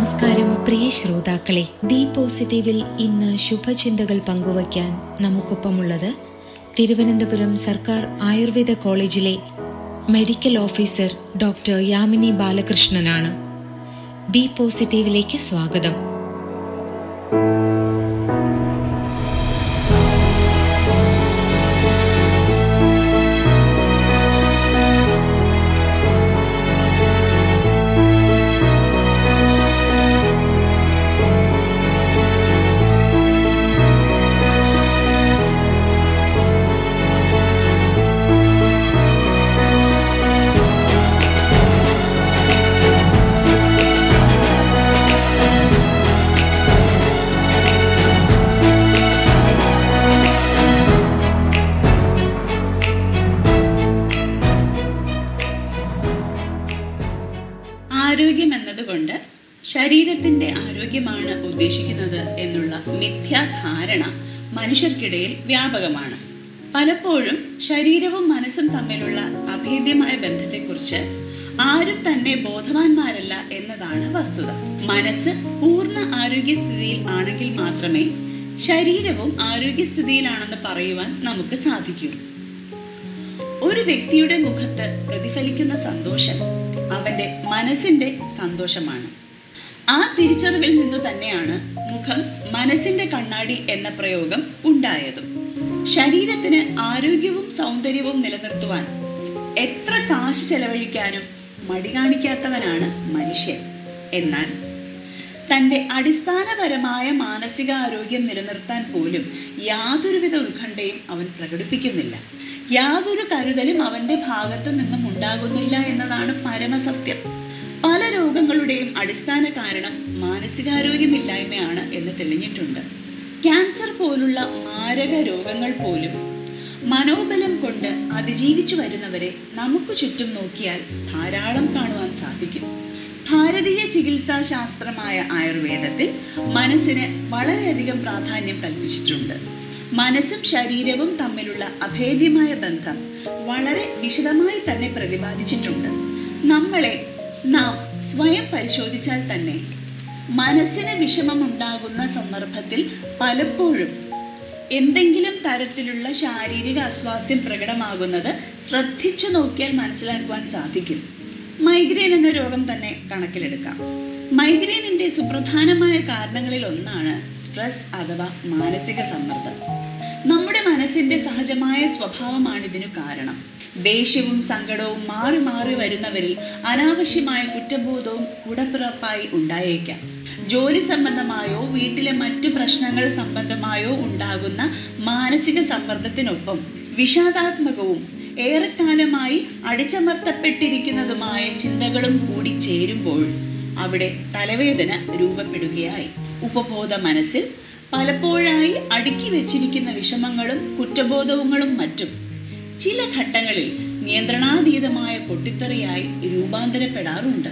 നമസ്കാരം പ്രിയ ശ്രോതാക്കളെ. ബി പോസിറ്റീവിൽ ഇന്ന് ശുഭചിന്തകൾ പങ്കുവയ്ക്കാൻ നമുക്കൊപ്പമുള്ളത് തിരുവനന്തപുരം സർക്കാർ ആയുർവേദ കോളേജിലെ മെഡിക്കൽ ഓഫീസർ ഡോക്ടർ യാമിനി ബാലകൃഷ്ണനാണ്. ബി പോസിറ്റീവിലേക്ക് സ്വാഗതം. മനുഷ്യർക്കിടയിൽ വ്യാപകമാണ്. പലപ്പോഴും ശരീരവും മനസ്സും തമ്മിലുള്ള അഭേദ്യമായ ബന്ധത്തെക്കുറിച്ച് ആരും തന്നെ ബോധവാന്മാരല്ല എന്നതാണ് വസ്തുത. മനസ്സ് പൂർണ ആരോഗ്യസ്ഥിതിയിൽ ആണെങ്കിൽ മാത്രമേ ശരീരവും ആരോഗ്യസ്ഥിതിയിലാണെന്ന് പറയുവാൻ നമുക്ക് സാധിക്കൂ. ഒരു വ്യക്തിയുടെ മുഖത്ത് പ്രതിഫലിക്കുന്ന സന്തോഷം അവന്റെ മനസ്സിന്റെ സന്തോഷമാണ്. ആ തിരിച്ചറിവിൽ നിന്നു തന്നെയാണ് മുഖം മനസ്സിന്റെ കണ്ണാടി എന്ന പ്രയോഗം ഉണ്ടായതും. ശരീരത്തിന് ആരോഗ്യവും സൗന്ദര്യവും നിലനിർത്തുവാൻ എത്ര കാശ് ചെലവഴിക്കാനും മടി കാണിക്കാത്തവനാണ് മനുഷ്യൻ. എന്നാൽ തന്റെ അടിസ്ഥാനപരമായ മാനസികാരോഗ്യം നിലനിർത്താൻ പോലും യാതൊരുവിധ ഉത്കണ്ഠയും അവൻ പ്രകടിപ്പിക്കുന്നില്ല. യാതൊരു കരുതലും അവന്റെ ഭാഗത്തു നിന്നും ഉണ്ടാകുന്നില്ല എന്നതാണ് പരമസത്യം. പല രോഗങ്ങളുടെയും അടിസ്ഥാന കാരണം മാനസികാരോഗ്യമില്ലായ്മയാണ് എന്ന് തെളിഞ്ഞിട്ടുണ്ട്. ക്യാൻസർ പോലുള്ള മാരക രോഗങ്ങൾ പോലും മനോബലം കൊണ്ട് അതിജീവിച്ചു വരുന്നവരെ നമുക്ക് ചുറ്റും നോക്കിയാൽ ധാരാളം കാണുവാൻ സാധിക്കും. ഭാരതീയ ചികിത്സാ ശാസ്ത്രമായ ആയുർവേദത്തിൽ മനസ്സിന് വളരെയധികം പ്രാധാന്യം കൽപ്പിച്ചിട്ടുണ്ട്. മനസ്സും ശരീരവും തമ്മിലുള്ള അഭേദ്യമായ ബന്ധം വളരെ വിശദമായി തന്നെ പ്രതിപാദിച്ചിട്ടുണ്ട്. നമ്മളെ നാം സ്വയം പരിശോധിച്ചാൽ തന്നെ മനസ്സിന് വിഷമമുണ്ടാകുന്ന സന്ദർഭത്തിൽ പലപ്പോഴും എന്തെങ്കിലും തരത്തിലുള്ള ശാരീരിക അസ്വാസ്ഥ്യം പ്രകടമാകുന്നത് ശ്രദ്ധിച്ചു നോക്കിയാൽ മനസ്സിലാക്കുവാൻ സാധിക്കും. മൈഗ്രെയിൻ എന്ന രോഗം തന്നെ കണക്കിലെടുക്കാം. മൈഗ്രെയിനിന്റെ സുപ്രധാനമായ കാരണങ്ങളിൽ ഒന്നാണ് സ്ട്രെസ് അഥവാ മാനസിക സമ്മർദ്ദം. നമ്മുടെ മനസ്സിന്റെ സഹജമായ സ്വഭാവമാണ് ഇതിനു കാരണം. ദേഷ്യവും സങ്കടവും മാറി മാറി വരുന്നവരിൽ അനാവശ്യമായ കുറ്റബോധവും കൂടപ്പിറപ്പായി ഉണ്ടായേക്കാം. ജോലി സംബന്ധമായോ വീട്ടിലെ മറ്റു പ്രശ്നങ്ങൾ സംബന്ധമായോ ഉണ്ടാകുന്ന മാനസിക സമ്മർദ്ദത്തിനൊപ്പം വിഷാദാത്മകവും ഏറെക്കാലമായി അടിച്ചമർത്തപ്പെട്ടിരിക്കുന്നതുമായ ചിന്തകളും കൂടി ചേരുമ്പോൾ അവിടെ തലവേദന രൂപപ്പെടുകയായി. ഉപബോധ മനസ്സിൽ പലപ്പോഴായി അടുക്കി വെച്ചിരിക്കുന്ന വിഷമങ്ങളും കുറ്റബോധങ്ങളും മറ്റും ചില ഘട്ടങ്ങളിൽ നിയന്ത്രണാതീതമായ പൊട്ടിത്തെറിയായി രൂപാന്തരപ്പെടാറുണ്ട്.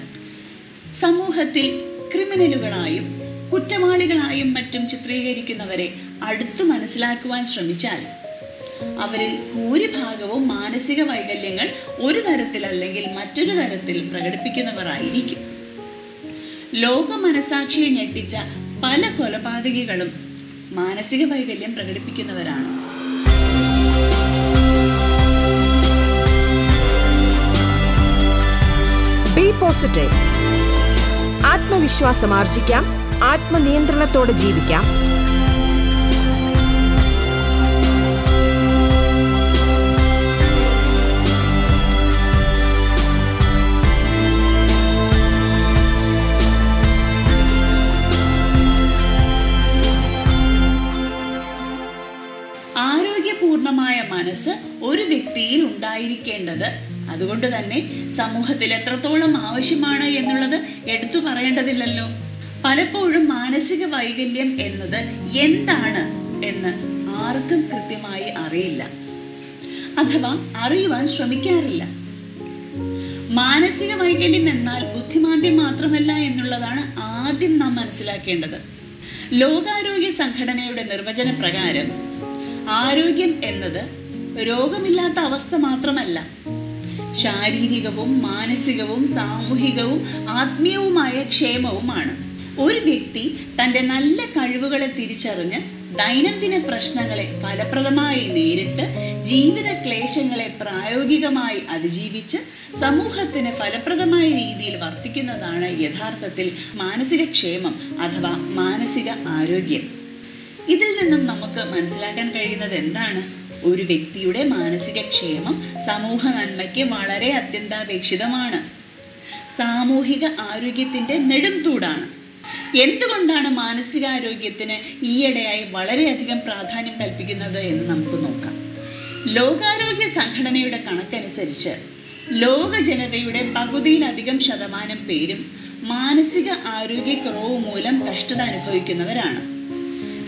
സമൂഹത്തിൽ ക്രിമിനലുകളായും കുറ്റവാളികളായും മറ്റും ചിത്രീകരിക്കുന്നവരെ അടുത്തു മനസ്സിലാക്കുവാൻ ശ്രമിച്ചാൽ അവരിൽ ഭൂരിഭാഗവും മാനസിക വൈകല്യങ്ങൾ ഒരു തരത്തിൽ അല്ലെങ്കിൽ മറ്റൊരു തരത്തിൽ പ്രകടിപ്പിക്കുന്നവർ ആയിരിക്കും ലോക മനസാക്ഷിയെ ഞെട്ടിച്ച പല കൊലപാതകികളും മാനസിക വൈകല്യം പ്രകടിപ്പിക്കുന്നവരാണ്. പോസിറ്റീവ് ആത്മവിശ്വാസം ആർജിക്കാം. ആത്മനിയന്ത്രണത്തോടെ ജീവിക്കാം. ആരോഗ്യപൂർണമായ മനസ്സ് ഒരു വ്യക്തിയിൽ ഉണ്ടായിരിക്കേണ്ടത്. അതുകൊണ്ട് തന്നെ സമൂഹത്തിൽ എത്രത്തോളം ആവശ്യമാണ് എന്നുള്ളത് എടുത്തു പറയേണ്ടതില്ലല്ലോ. പലപ്പോഴും മാനസിക വൈകല്യം എന്നത് എന്താണ് എന്ന് ആർക്കും കൃത്യമായി അറിയില്ല. അഥവാ അറിയുവാൻ ശ്രമിക്കാറില്ല. മാനസിക വൈകല്യം എന്നാൽ ബുദ്ധിമാന്ദ്യം മാത്രമല്ല എന്നുള്ളതാണ് ആദ്യം നാം മനസ്സിലാക്കേണ്ടത്. ലോകാരോഗ്യ സംഘടനയുടെ നിർവചന പ്രകാരം ആരോഗ്യം എന്നത് രോഗമില്ലാത്ത അവസ്ഥ മാത്രമല്ല ശാരീരികവും മാനസികവും സാമൂഹികവും ആത്മീയവുമായ ക്ഷേമവുമാണ്. ഒരു വ്യക്തി തന്റെ നല്ല കഴിവുകളെ തിരിച്ചറിഞ്ഞ് ദൈനംദിന പ്രശ്നങ്ങളെ ഫലപ്രദമായി നേരിട്ട് ജീവിത ക്ലേശങ്ങളെ പ്രായോഗികമായി അതിജീവിച്ച് സമൂഹത്തിന് ഫലപ്രദമായ രീതിയിൽ വർത്തിക്കുന്നതാണ് യഥാർത്ഥത്തിൽ മാനസിക ക്ഷേമം അഥവാ മാനസിക ആരോഗ്യം. ഇതിൽ നിന്നും നമുക്ക് മനസ്സിലാക്കാൻ കഴിയുന്നത് എന്താണ്? ഒരു വ്യക്തിയുടെ മാനസിക ക്ഷേമം സമൂഹ നന്മയ്ക്ക് വളരെ അത്യന്താപേക്ഷിതമാണ്. സാമൂഹിക ആരോഗ്യത്തിന്റെ നെടുംതൂടാണ് എന്തുകൊണ്ടാണ് മാനസികാരോഗ്യത്തിന് ഈയിടെയായി വളരെയധികം പ്രാധാന്യം കൽപ്പിക്കുന്നത് എന്ന് നമുക്ക് നോക്കാം. ലോകാരോഗ്യ സംഘടനയുടെ കണക്കനുസരിച്ച് ലോക ജനതയുടെ പകുതിയിലധികം ശതമാനം പേരും മാനസിക ആരോഗ്യക്കുറവ് മൂലം കഷ്ടത അനുഭവിക്കുന്നവരാണ്.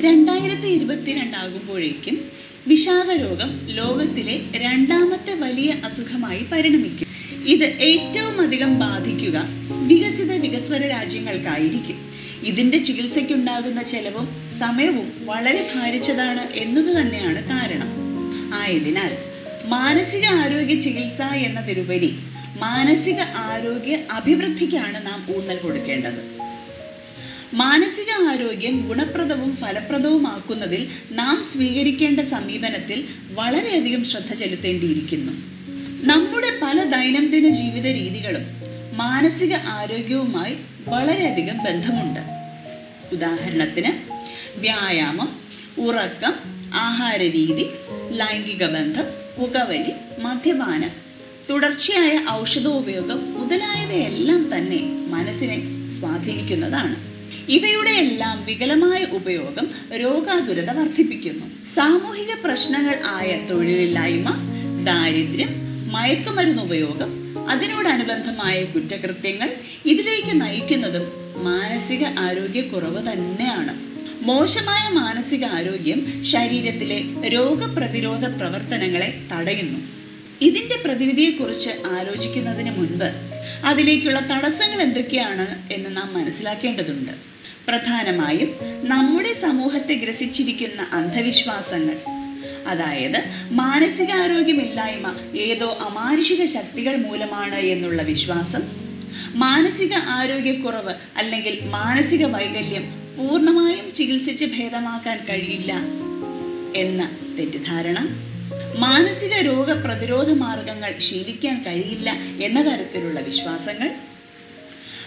രണ്ടായിരത്തി ഇരുപത്തിരണ്ടാകുമ്പോഴേക്കും വിഷാദരോഗം ലോകത്തിലെ രണ്ടാമത്തെ വലിയ അസുഖമായി പരിണമിക്കും. ഇത് ഏറ്റവും അധികം ബാധിക്കുക വികസിത വികസ്വര രാജ്യങ്ങൾക്കായിരിക്കും. ഇതിന്റെ ചികിത്സയ്ക്കുണ്ടാകുന്ന ചെലവും സമയവും വളരെ ഭാരിച്ചതാണ് എന്നത് തന്നെയാണ് കാരണം. ആയതിനാൽ മാനസിക ആരോഗ്യ ചികിത്സ എന്നതിലുപരി മാനസിക ആരോഗ്യ അഭിവൃദ്ധിക്കാണ് നാം ഊന്നൽ കൊടുക്കേണ്ടത്. മാനസിക ആരോഗ്യം ഗുണപ്രദവും ഫലപ്രദവുമാക്കുന്നതിൽ നാം സ്വീകരിക്കേണ്ട സമീപനത്തിൽ വളരെയധികം ശ്രദ്ധ ചെലുത്തേണ്ടിയിരിക്കുന്നു. നമ്മുടെ പല ദൈനംദിന ജീവിത രീതികളും മാനസിക ആരോഗ്യവുമായി വളരെയധികം ബന്ധമുണ്ട്. ഉദാഹരണത്തിന് വ്യായാമം ഉറക്കം ആഹാര രീതി ലൈംഗിക ബന്ധം പുകവലി മദ്യപാനം തുടർച്ചയായ ഔഷധോപയോഗം മുതലായവയെല്ലാം തന്നെ മനസ്സിനെ സ്വാധീനിക്കുന്നതാണ്. ഇവയുടെ എല്ലാം വികലമായ ഉപയോഗം രോഗാതുരത വർദ്ധിപ്പിക്കുന്നു. സാമൂഹിക പ്രശ്നങ്ങൾ ആയ തൊഴിലില്ലായ്മ ദാരിദ്ര്യം മയക്കുമരുന്ന് ഉപയോഗം അതിനോടനുബന്ധമായ കുറ്റകൃത്യങ്ങൾ ഇതിലേക്ക് നയിക്കുന്നതും മാനസിക ആരോഗ്യക്കുറവ് തന്നെയാണ്. മോശമായ മാനസിക ആരോഗ്യം ശരീരത്തിലെ രോഗപ്രതിരോധ പ്രവർത്തനങ്ങളെ തടയുന്നു. ഇതിന്റെ പ്രതിവിധിയെക്കുറിച്ച് ആലോചിക്കുന്നതിന് മുൻപ് അതിലേക്കുള്ള തടസ്സങ്ങൾ എന്തൊക്കെയാണ് എന്ന് നാം മനസ്സിലാക്കേണ്ടതുണ്ട്. പ്രധാനമായും നമ്മുടെ സമൂഹത്തെ ഗ്രസിച്ചിരിക്കുന്ന അന്ധവിശ്വാസങ്ങൾ അതായത് മാനസികാരോഗ്യമില്ലായ്മ ഏതോ അമാനുഷിക ശക്തികൾ മൂലമാണ് എന്നുള്ള വിശ്വാസം മാനസിക ആരോഗ്യക്കുറവ് അല്ലെങ്കിൽ മാനസിക വൈകല്യം പൂർണമായും ചികിത്സിച്ച് ഭേദമാക്കാൻ കഴിയില്ല എന്ന തെറ്റിദ്ധാരണ മാനസിക രോഗപ്രതിരോധ മാർഗങ്ങൾ ശീലിക്കാൻ കഴിയില്ല എന്ന തരത്തിലുള്ള വിശ്വാസങ്ങൾ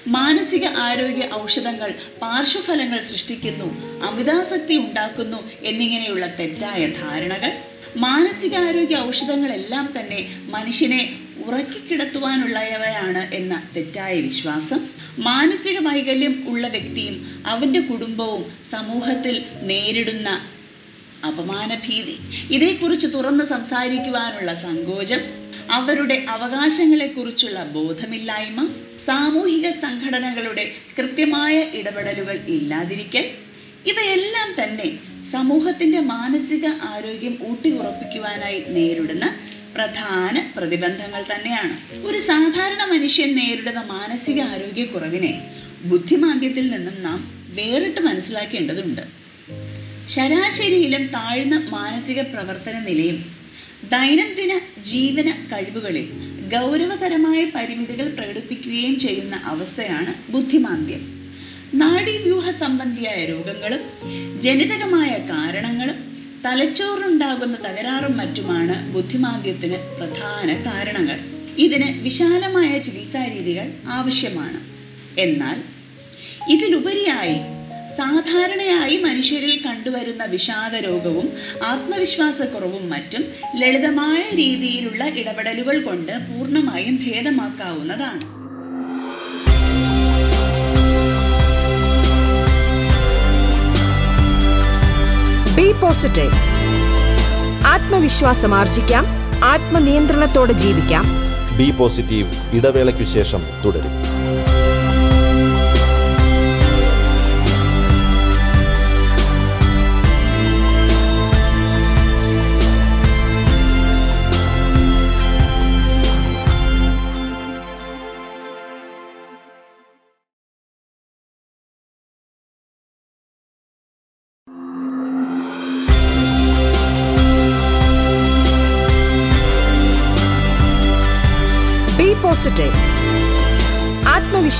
മാനസിക ആരോഗ്യ ഔഷധങ്ങൾ പാർശ്വഫലങ്ങൾ സൃഷ്ടിക്കുന്നു അമിതാസക്തി ഉണ്ടാക്കുന്നു എന്നിങ്ങനെയുള്ള തെറ്റായ ധാരണകൾ മാനസികാരോഗ്യ ഔഷധങ്ങളെല്ലാം തന്നെ മനുഷ്യനെ ഉറക്കിക്കിടത്തുവാനുള്ളവയാണ് എന്ന തെറ്റായ വിശ്വാസം മാനസിക വൈകല്യം ഉള്ള വ്യക്തിയും അവന്റെ കുടുംബവും സമൂഹത്തിൽ നേരിടുന്ന അപമാനഭീതി. ഇതേക്കുറിച്ച് തുറന്ന് സംസാരിക്കുവാനുള്ള സങ്കോചം അവരുടെ അവകാശങ്ങളെക്കുറിച്ചുള്ള ബോധമില്ലായ്മ സാമൂഹിക സംഘടനകളുടെ കൃത്യമായ ഇടപെടലുകൾ ഇല്ലാതിരിക്കൽ ഇവയെല്ലാം തന്നെ സമൂഹത്തിന്റെ മാനസിക ആരോഗ്യം ഊട്ടിയുറപ്പിക്കുവാനായി നേരിടുന്ന പ്രധാന പ്രതിബന്ധങ്ങൾ തന്നെയാണ്. ഒരു സാധാരണ മനുഷ്യൻ നേരിടുന്ന മാനസിക ആരോഗ്യക്കുറവിനെ ബുദ്ധിമാന്ദ്യത്തിൽ നിന്നും നാം വേറിട്ട് മനസ്സിലാക്കേണ്ടതുണ്ട്. ശരാശരിയിലും താഴ്ന്ന മാനസിക പ്രവർത്തന നിലയും ദൈനംദിന ജീവന കഴിവുകളിൽ ഗൗരവതരമായ പരിമിതികൾ പ്രകടിപ്പിക്കുകയും ചെയ്യുന്ന അവസ്ഥയാണ് ബുദ്ധിമാന്ദ്യം. നാഡീവ്യൂഹ സംബന്ധിയായ രോഗങ്ങളും ജനിതകമായ കാരണങ്ങളും തലച്ചോറിനുണ്ടാകുന്ന തകരാറും മറ്റുമാണ് ബുദ്ധിമാന്ദ്യത്തിന് പ്രധാന കാരണങ്ങൾ. ഇതിന് വിശാലമായ ചികിത്സാ രീതികൾ ആവശ്യമാണ്. എന്നാൽ ഇതിലുപരിയായി സാധാരണയായി മനുഷ്യരിൽ കണ്ടുവരുന്ന വിഷാദ രോഗവും ആത്മവിശ്വാസക്കുറവും മറ്റും ലളിതമായ രീതിയിലുള്ള ഇടപെടലുകൾ കൊണ്ട് പൂർണമായും ഭേദമാക്കാവുന്നതാണ്. ബി പോസിറ്റീവ് ആത്മവിശ്വാസം ആർജിക്കാം. ആത്മനിയന്ത്രണത്തോടെ ജീവിക്കാം. ബി പോസിറ്റീവ് ഇടവേളയ്ക്കു ശേഷം തുടരും.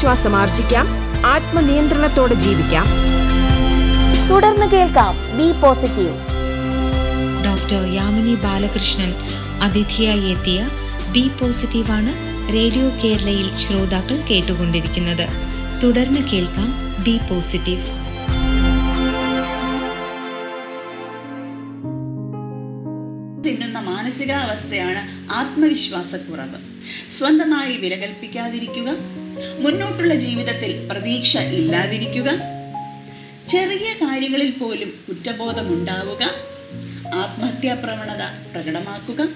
ആത്മവിശ്വാസം ആർജിക്കാം ആത്മനിയന്ത്രണത്തോടെ ജീവിക്കാം. തുടർന്ന് കേൾക്കാം be positive. Doctor Yamini Balakrishnan അതിഥിയായി എത്തിയ ബി പോസിറ്റീവ് ആണ് റേഡിയോ കേരളയിൽ ശ്രോതാക്കൾ കേട്ടുകൊണ്ടിരിക്കുന്നത്. തുടർന്ന് കേൾക്കാം ബി പോസിറ്റീവ്. തിന്നുന്ന മാനസികാവസ്ഥയാണ് ആത്മവിശ്വാസക്കുറവ്. സ്വന്തമായി വിലകൽപ്പിക്കാതിരിക്കുക മുന്നോട്ടുള്ള ജീവിതത്തിൽ പ്രതീക്ഷ ഇല്ലാതിരിക്കുക. ചെറിയ കാര്യങ്ങളിൽ പോലും കുറ്റബോധമുണ്ടാവുക. ആത്മഹത്യാ പ്രവണത പ്രകടമാക്കുക.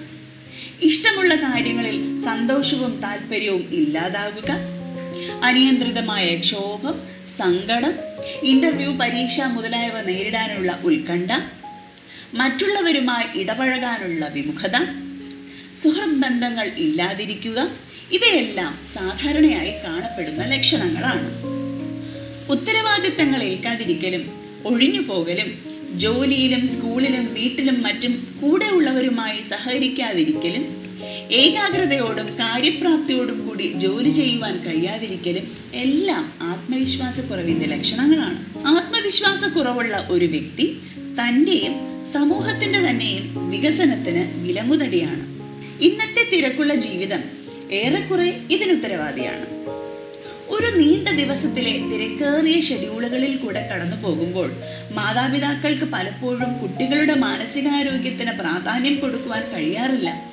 ഇഷ്ടമുള്ള കാര്യങ്ങളിൽ സന്തോഷവും താല്പര്യവും ഇല്ലാതാകുക അനിയന്ത്രിതമായ ക്ഷോഭം സങ്കടം ഇന്റർവ്യൂ പരീക്ഷ മുതലായവ നേരിടാനുള്ള ഉത്കണ്ഠ മറ്റുള്ളവരുമായി ഇടപഴകാനുള്ള വിമുഖത സുഹൃത് ബന്ധങ്ങൾ ഇല്ലാതിരിക്കുക. ഇവയെല്ലാം സാധാരണയായി കാണപ്പെടുന്ന ലക്ഷണങ്ങളാണ്. ഉത്തരവാദിത്തങ്ങൾ ഏൽക്കാതിരിക്കലും ഒഴിഞ്ഞു പോകലും ജോലിയിലും സ്കൂളിലും വീട്ടിലും മറ്റും കൂടെ ഉള്ളവരുമായി സഹകരിക്കാതിരിക്കലും ഏകാഗ്രതയോടും കാര്യപ്രാപ്തിയോടും കൂടി ജോലി ചെയ്യുവാൻ കഴിയാതിരിക്കലും എല്ലാം ആത്മവിശ്വാസക്കുറവിന്റെ ലക്ഷണങ്ങളാണ്. ആത്മവിശ്വാസക്കുറവുള്ള ഒരു വ്യക്തി തന്റെയും സമൂഹത്തിന്റെ തന്നെയും വികസനത്തിന് വിലങ്ങുതടിയാണ്. ഇന്നത്തെ തിരക്കുള്ള ജീവിതം ഏറെക്കുറെ ഇതിനുത്തരവാദിയാണ്. ഒരു നീണ്ട ദിവസത്തിലെ തിരക്കേറിയ ഷെഡ്യൂളുകളിൽ കൂടെ കടന്നു പോകുമ്പോൾ മാതാപിതാക്കൾക്ക് പലപ്പോഴും കുട്ടികളുടെ മാനസികാരോഗ്യത്തിന് പ്രാധാന്യം കൊടുക്കുവാൻ കഴിയാറില്ല.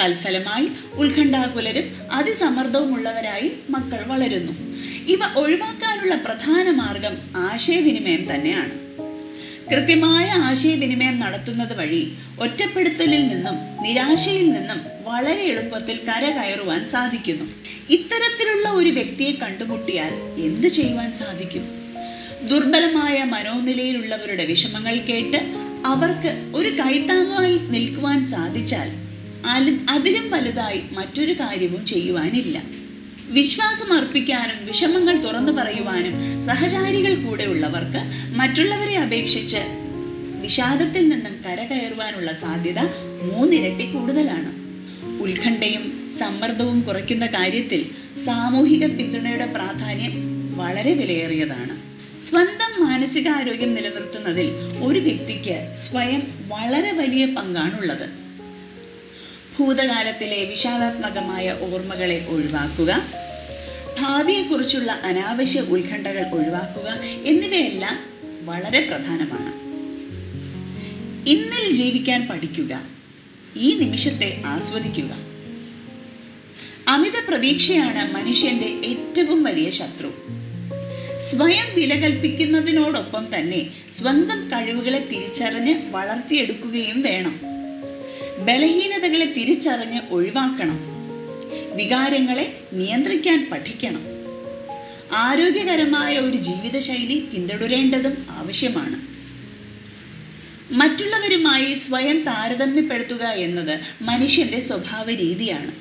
തൽഫലമായി ഉത്കണ്ഠാകുലരും അതിസമ്മർദ്ദവുമുള്ളവരായി മക്കൾ വളരുന്നു. ഇവ ഒഴിവാക്കാനുള്ള പ്രധാന മാർഗം ആശയവിനിമയം തന്നെയാണ്. കൃത്യമായ ആശയവിനിമയം നടത്തുന്നത് വഴി ഒറ്റപ്പെടുത്തലിൽ നിന്നും നിരാശയിൽ നിന്നും വളരെ എളുപ്പത്തിൽ കരകയറുവാൻ സാധിക്കുന്നു. ഇത്തരത്തിലുള്ള ഒരു വ്യക്തിയെ കണ്ടുമുട്ടിയാൽ എന്തു ചെയ്യുവാൻ സാധിക്കും? ദുർബലമായ മനോനിലയിലുള്ളവരുടെ വിഷമങ്ങൾ കേട്ട് അവർക്ക് ഒരു കൈത്താങ്ങായി നിൽക്കുവാൻ സാധിച്ചാൽ അതിലും വലുതായി മറ്റൊരു കാര്യവും ചെയ്യുവാനില്ല. വിശ്വാസം അർപ്പിക്കാനും വിഷമങ്ങൾ തുറന്നു പറയുവാനും സഹചാരികൾ കൂടെ ഉള്ളവർക്ക് മറ്റുള്ളവരെ അപേക്ഷിച്ച് വിഷാദത്തിൽ നിന്നും കരകയറുവാനുള്ള സാധ്യത മൂന്നിരട്ടി കൂടുതലാണ്. ഉത്കണ്ഠയും സമ്മർദ്ദവും കുറയ്ക്കുന്ന കാര്യത്തിൽ സാമൂഹിക പിന്തുണയുടെ പ്രാധാന്യം വളരെ വിലയേറിയതാണ്. സ്വന്തം മാനസികാരോഗ്യം നിലനിർത്തുന്നതിൽ ഒരു വ്യക്തിക്ക് സ്വയം വളരെ വലിയ പങ്കാണുള്ളത്. ഭൂതകാലത്തിലെ വിഷാദാത്മകമായ ഓർമ്മകളെ ഒഴിവാക്കുക ഭാവിയെക്കുറിച്ചുള്ള അനാവശ്യ ഉത്കണ്ഠകൾ ഒഴിവാക്കുക എന്നിവയെല്ലാം വളരെ പ്രധാനമാണ്. ഇന്നിൽ ജീവിക്കാൻ പഠിക്കുക ഈ നിമിഷത്തെ ആസ്വദിക്കുക. അമിത പ്രതീക്ഷയാണ് മനുഷ്യന്റെ ഏറ്റവും വലിയ ശത്രു. സ്വയം വില കൽപ്പിക്കുന്നതിനോടൊപ്പം തന്നെ സ്വന്തം കഴിവുകളെ തിരിച്ചറിഞ്ഞ് വളർത്തിയെടുക്കുകയും വേണം. ബലഹീനതകളെ തിരിച്ചറിഞ്ഞ് ഒഴിവാക്കണം. വികാരങ്ങളെ നിയന്ത്രിക്കാൻ പഠിക്കണം. ആരോഗ്യകരമായ ഒരു ജീവിതശൈലി പിന്തുടരേണ്ടതും ആവശ്യമാണ്. മറ്റുള്ളവരുമായി സ്വയം താരതമ്യപ്പെടുത്തുക എന്നത് മനുഷ്യന്റെ സ്വഭാവ രീതിയാണ്.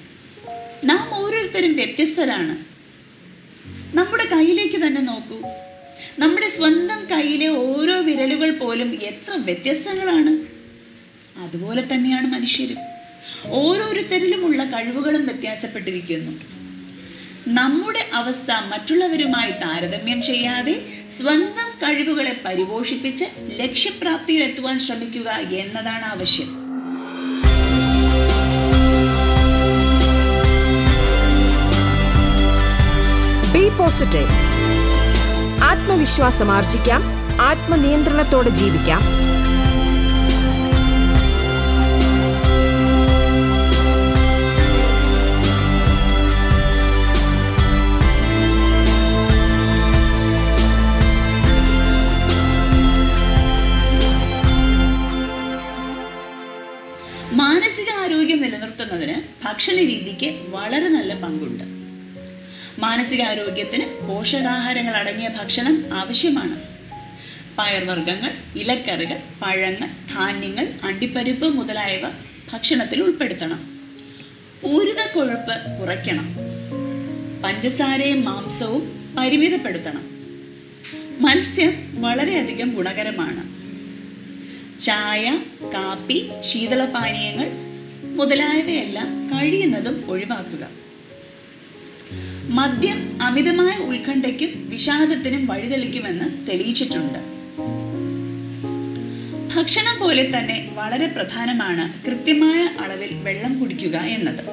നാം ഓരോരുത്തരും വ്യത്യസ്തരാണ്. നമ്മുടെ കയ്യിലേക്ക് തന്നെ നോക്കൂ. നമ്മുടെ സ്വന്തം കയ്യിലെ ഓരോ വിരലുകൾ പോലും എത്ര വ്യത്യസ്തങ്ങളാണ്. അതുപോലെ തന്നെയാണ് മനുഷ്യരും. ഓരോരുത്തരിലുമുള്ള കഴിവുകളും വ്യത്യാസപ്പെട്ടിരിക്കുന്നു. നമ്മുടെ അവസ്ഥ മറ്റുള്ളവരുമായി താരതമ്യം ചെയ്യാതെ സ്വന്തം കഴിവുകളെ പരിപോഷിപ്പിച്ച് ലക്ഷ്യപ്രാപ്തിയിലെത്തുവാൻ ശ്രമിക്കുക എന്നതാണ് ആവശ്യം. ബി പോസിറ്റീവ് ആത്മവിശ്വാസം ആർജിക്കാം. ആത്മനിയന്ത്രണത്തോടെ ജീവിക്കാം. നിലനിർത്തുന്നതിന് ഭക്ഷണ രീതിക്ക് വളരെ നല്ല പങ്കുണ്ട്. മാനസികാരോഗ്യത്തിന് പോഷകാഹാരങ്ങൾ അടങ്ങിയ ഭക്ഷണം ആവശ്യമാണ്. പയർവർഗങ്ങൾ ഇലക്കറികൾ പഴങ്ങൾ ധാന്യങ്ങൾ അണ്ടിപ്പരിപ്പ് മുതലായവ ഭക്ഷണത്തിൽ ഉൾപ്പെടുത്തണം. പൂരിത കൊഴുപ്പ് കുറയ്ക്കണം. പഞ്ചസാരയും മാംസവും പരിമിതപ്പെടുത്തണം. മത്സ്യം വളരെയധികം ഗുണകരമാണ്. ചായ കാപ്പി ശീതളപാനീയങ്ങൾ മുതലായവയെല്ലാം കഴിയുന്നതും ഒഴിവാക്കുക. മദ്യം അമിതമായ ഉത്കണ്ഠയ്ക്കും വിഷാദത്തിനും വഴിതെളിക്കുമെന്ന് തെളിയിച്ചിട്ടുണ്ട്. ഭക്ഷണം പോലെ തന്നെ വളരെ പ്രധാനമാണ് കൃത്യമായ അളവിൽ വെള്ളം കുടിക്കുക എന്നത്.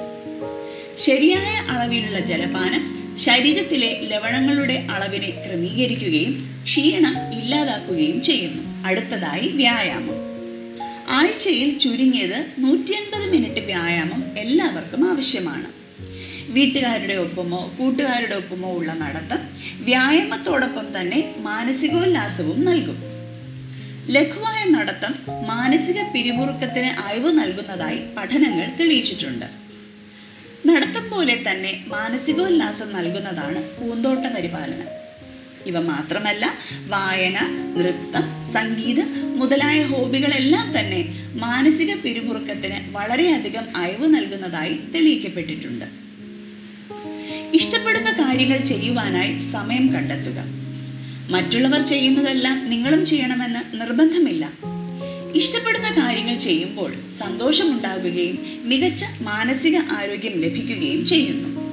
ശരിയായ അളവിലുള്ള ജലപാനം ശരീരത്തിലെ ലവണങ്ങളുടെ അളവിനെ ക്രമീകരിക്കുകയും ക്ഷീണം ഇല്ലാതാക്കുകയും ചെയ്യുന്നു. അടുത്തതായി വ്യായാമം. ആഴ്ചയിൽ ചുരുങ്ങിയത് നൂറ്റി അൻപത് മിനിറ്റ് വ്യായാമം എല്ലാവർക്കും ആവശ്യമാണ്. വീട്ടുകാരുടെ ഒപ്പമോ കൂട്ടുകാരുടെ ഒപ്പമോ ഉള്ള നടത്തം വ്യായാമത്തോടൊപ്പം തന്നെ മാനസികോല്ലാസവും നൽകും. ലഘുവായ നടത്തം മാനസിക പിരിമുറുക്കത്തിന് അയവ് നൽകുന്നതായി പഠനങ്ങൾ തെളിയിച്ചിട്ടുണ്ട്. നടത്തം പോലെ തന്നെ മാനസികോല്ലാസം നൽകുന്നതാണ് പൂന്തോട്ട പരിപാലനം ഇവ മാത്രമല്ല വായന നൃത്തം സംഗീതം മുതലായ ഹോബികളെല്ലാം തന്നെ മാനസിക പിരിമുറുക്കത്തിന് വളരെയധികം അയവ് നൽകുന്നതായി തെളിയിക്കപ്പെട്ടിട്ടുണ്ട്. ഇഷ്ടപ്പെടുന്ന കാര്യങ്ങൾ ചെയ്യുവാനായി സമയം കണ്ടെത്തുക. മറ്റുള്ളവർ ചെയ്യുന്നതെല്ലാം നിങ്ങളും ചെയ്യണമെന്ന് നിർബന്ധമില്ല. ഇഷ്ടപ്പെടുന്ന കാര്യങ്ങൾ ചെയ്യുമ്പോൾ സന്തോഷമുണ്ടാകുകയും മികച്ച മാനസിക ആരോഗ്യം ലഭിക്കുകയും ചെയ്യുന്നു.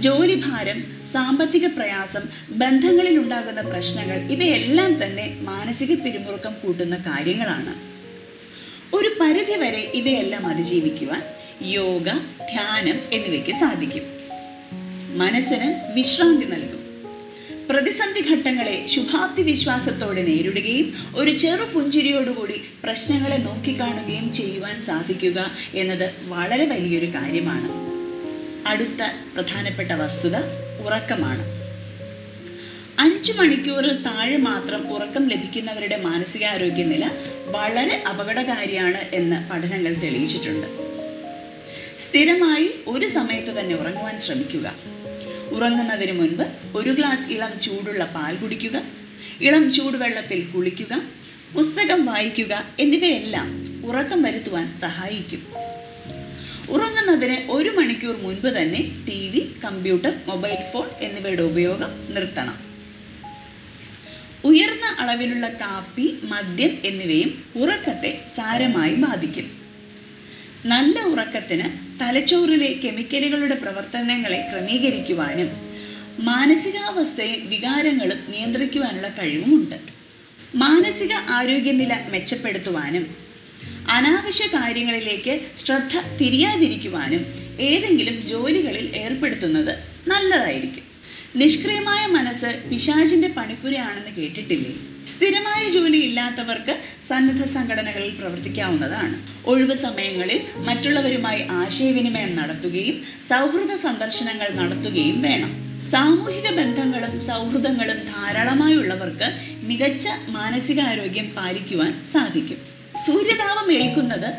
ജോലിഭാരം സാമ്പത്തിക പ്രയാസം ബന്ധങ്ങളിൽ ഉണ്ടാകുന്ന പ്രശ്നങ്ങൾ ഇവയെല്ലാം തന്നെ മാനസിക പിരിമുറുക്കം കൂട്ടുന്ന കാര്യങ്ങളാണ്. ഒരു പരിധി വരെ ഇവയെല്ലാം അതിജീവിക്കുവാൻ യോഗ ധ്യാനം എന്നിവയ്ക്ക് സാധിക്കും. മനസ്സിന് വിശ്രാന്തി നൽകും. പ്രതിസന്ധി ഘട്ടങ്ങളെ ശുഭാപ്തി വിശ്വാസത്തോടെ നേരിടുകയും ഒരു ചെറു പുഞ്ചിരിയോടുകൂടി പ്രശ്നങ്ങളെ നോക്കിക്കാണുകയും ചെയ്യുവാൻ സാധിക്കുക എന്നത് വളരെ വലിയൊരു കാര്യമാണ്. അടുത്ത പ്രധാനപ്പെട്ട വസ്തുത ഉറക്കമാണ്. അഞ്ചു മണിക്കൂറിൽ താഴെ മാത്രം ഉറക്കം ലഭിക്കുന്നവരുടെ മാനസികാരോഗ്യ നില വളരെ അപകടകാരിയാണ് എന്ന് പഠനങ്ങൾ തെളിയിച്ചിട്ടുണ്ട്. സ്ഥിരമായി ഒരു സമയത്ത് തന്നെ ഉറങ്ങുവാൻ ശ്രമിക്കുക. ഉറങ്ങുന്നതിന് മുൻപ് ഒരു ഗ്ലാസ് ഇളം ചൂടുള്ള പാൽ കുടിക്കുക ഇളം ചൂടുവെള്ളത്തിൽ കുളിക്കുക പുസ്തകം വായിക്കുക എന്നിവയെല്ലാം ഉറക്കം വരുത്തുവാൻ സഹായിക്കും. ഉറങ്ങുന്നതിന് ഒരു മണിക്കൂർ മുൻപ് തന്നെ T V computer mobile phone എന്നിവയുടെ ഉപയോഗം നിർത്തണം. ഉയർന്ന അളവിലുള്ള കാപ്പി മദ്യം എന്നിവയും ഉറക്കത്തെ സാരമായി ബാധിക്കും. നല്ല ഉറക്കത്തിന് തലച്ചോറിലെ കെമിക്കലുകളുടെ പ്രവർത്തനങ്ങളെ ക്രമീകരിക്കുവാനും മാനസികാവസ്ഥയും വികാരങ്ങളും നിയന്ത്രിക്കുവാനുള്ള കഴിവുമുണ്ട്. മാനസിക ആരോഗ്യനില മെച്ചപ്പെടുത്തുവാനും അനാവശ്യ കാര്യങ്ങളിലേക്ക് ശ്രദ്ധ തിരിയാതിരിക്കുവാനും ഏതെങ്കിലും ജോലികളിൽ ഏർപ്പെടുത്തുന്നത് നല്ലതായിരിക്കും. നിഷ്ക്രിയമായ മനസ്സ് പിശാചിന്റെ പണിപ്പുരയാണെന്ന് കേട്ടിട്ടില്ലേ? സ്ഥിരമായ ജോലി ഇല്ലാത്തവർക്ക് സന്നദ്ധ സംഘടനകളിൽ പ്രവർത്തിക്കാവുന്നതാണ്. ഒഴിവ് സമയങ്ങളിൽ മറ്റുള്ളവരുമായി ആശയവിനിമയം നടത്തുകയും സൗഹൃദ സന്ദർശനങ്ങൾ നടത്തുകയും വേണം. സാമൂഹിക ബന്ധങ്ങളും സൗഹൃദങ്ങളും ധാരാളമായുള്ളവർക്ക് മികച്ച മാനസികാരോഗ്യം പാലിക്കുവാൻ സാധിക്കും. സൂര്യതാപം ഏൽക്കുന്നത്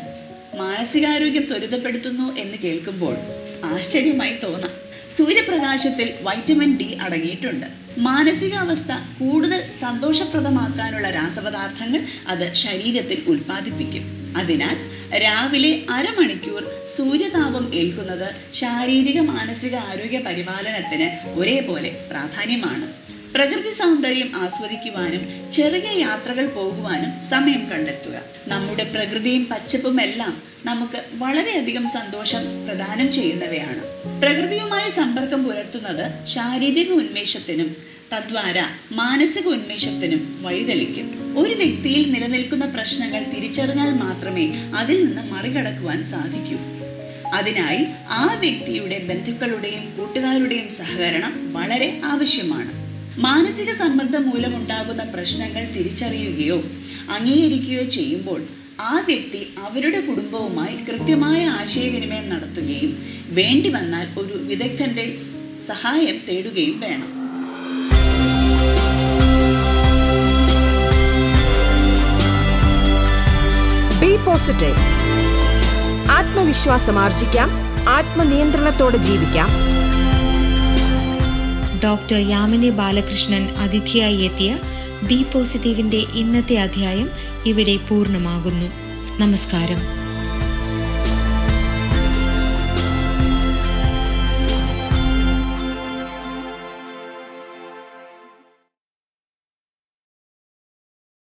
മാനസികാരോഗ്യം ത്വരിതപ്പെടുത്തുന്നു എന്ന് കേൾക്കുമ്പോൾ ആശ്ചര്യമായി തോന്നാം. സൂര്യപ്രകാശത്തിൽ വൈറ്റമിൻ ഡി അടങ്ങിയിട്ടുണ്ട്. മാനസികാവസ്ഥ കൂടുതൽ സന്തോഷപ്രദമാക്കാനുള്ള രാസപദാർത്ഥങ്ങൾ അത് ശരീരത്തിൽ ഉൽപ്പാദിപ്പിക്കും. അതിനാൽ രാവിലെ അരമണിക്കൂർ സൂര്യതാപം ഏൽക്കുന്നത് ശാരീരിക മാനസിക ആരോഗ്യ പരിപാലനത്തിന് ഒരേപോലെ പ്രാധാന്യമാണ്. പ്രകൃതി സൗന്ദര്യം ആസ്വദിക്കുവാനും ചെറിയ യാത്രകൾ പോകുവാനും സമയം കണ്ടെത്തുക. നമ്മുടെ പ്രകൃതിയും പച്ചപ്പും എല്ലാം നമുക്ക് വളരെയധികം സന്തോഷം പ്രദാനം ചെയ്യുന്നവയാണ്. പ്രകൃതിയുമായി സമ്പർക്കം പുലർത്തുന്നത് ശാരീരിക ഉന്മേഷത്തിനും തദ്വാര മാനസിക ഉന്മേഷത്തിനും വഴിതെളിക്കും. ഒരു വ്യക്തിയിൽ നിലനിൽക്കുന്ന പ്രശ്നങ്ങൾ തിരിച്ചറിഞ്ഞാൽ മാത്രമേ അതിൽ നിന്ന് മറികടക്കുവാൻ സാധിക്കൂ. അതിനായി ആ വ്യക്തിയുടെ ബന്ധുക്കളുടെയും കൂട്ടുകാരുടെയും സഹകരണം വളരെ ആവശ്യമാണ്. മാനസിക സമ്മർദ്ദം മൂലമുണ്ടാകുന്ന പ്രശ്നങ്ങൾ തിരിച്ചറിയുകയോ അംഗീകരിക്കുകയോ ചെയ്യുമ്പോൾ ആ വ്യക്തി അവരുടെ കുടുംബവുമായി കൃത്യമായ ആശയവിനിമയം നടത്തുകയും വേണ്ടി വന്നാൽ ഒരു വിദഗ്ധന്റെ സഹായം തേടുകയും വേണം. പോസിറ്റീവ് ആത്മവിശ്വാസം ആർജിക്കാം. ആത്മനിയന്ത്രണത്തോടെ ജീവിക്കാം. ഡോക്ടർ യാമിനി ബാലകൃഷ്ണൻ അതിഥിയായി എത്തിയ ബി പോസിറ്റീവിന്റെ ഇന്നത്തെ അധ്യായം ഇവിടെ പൂർണമാകുന്നു. നമസ്കാരം.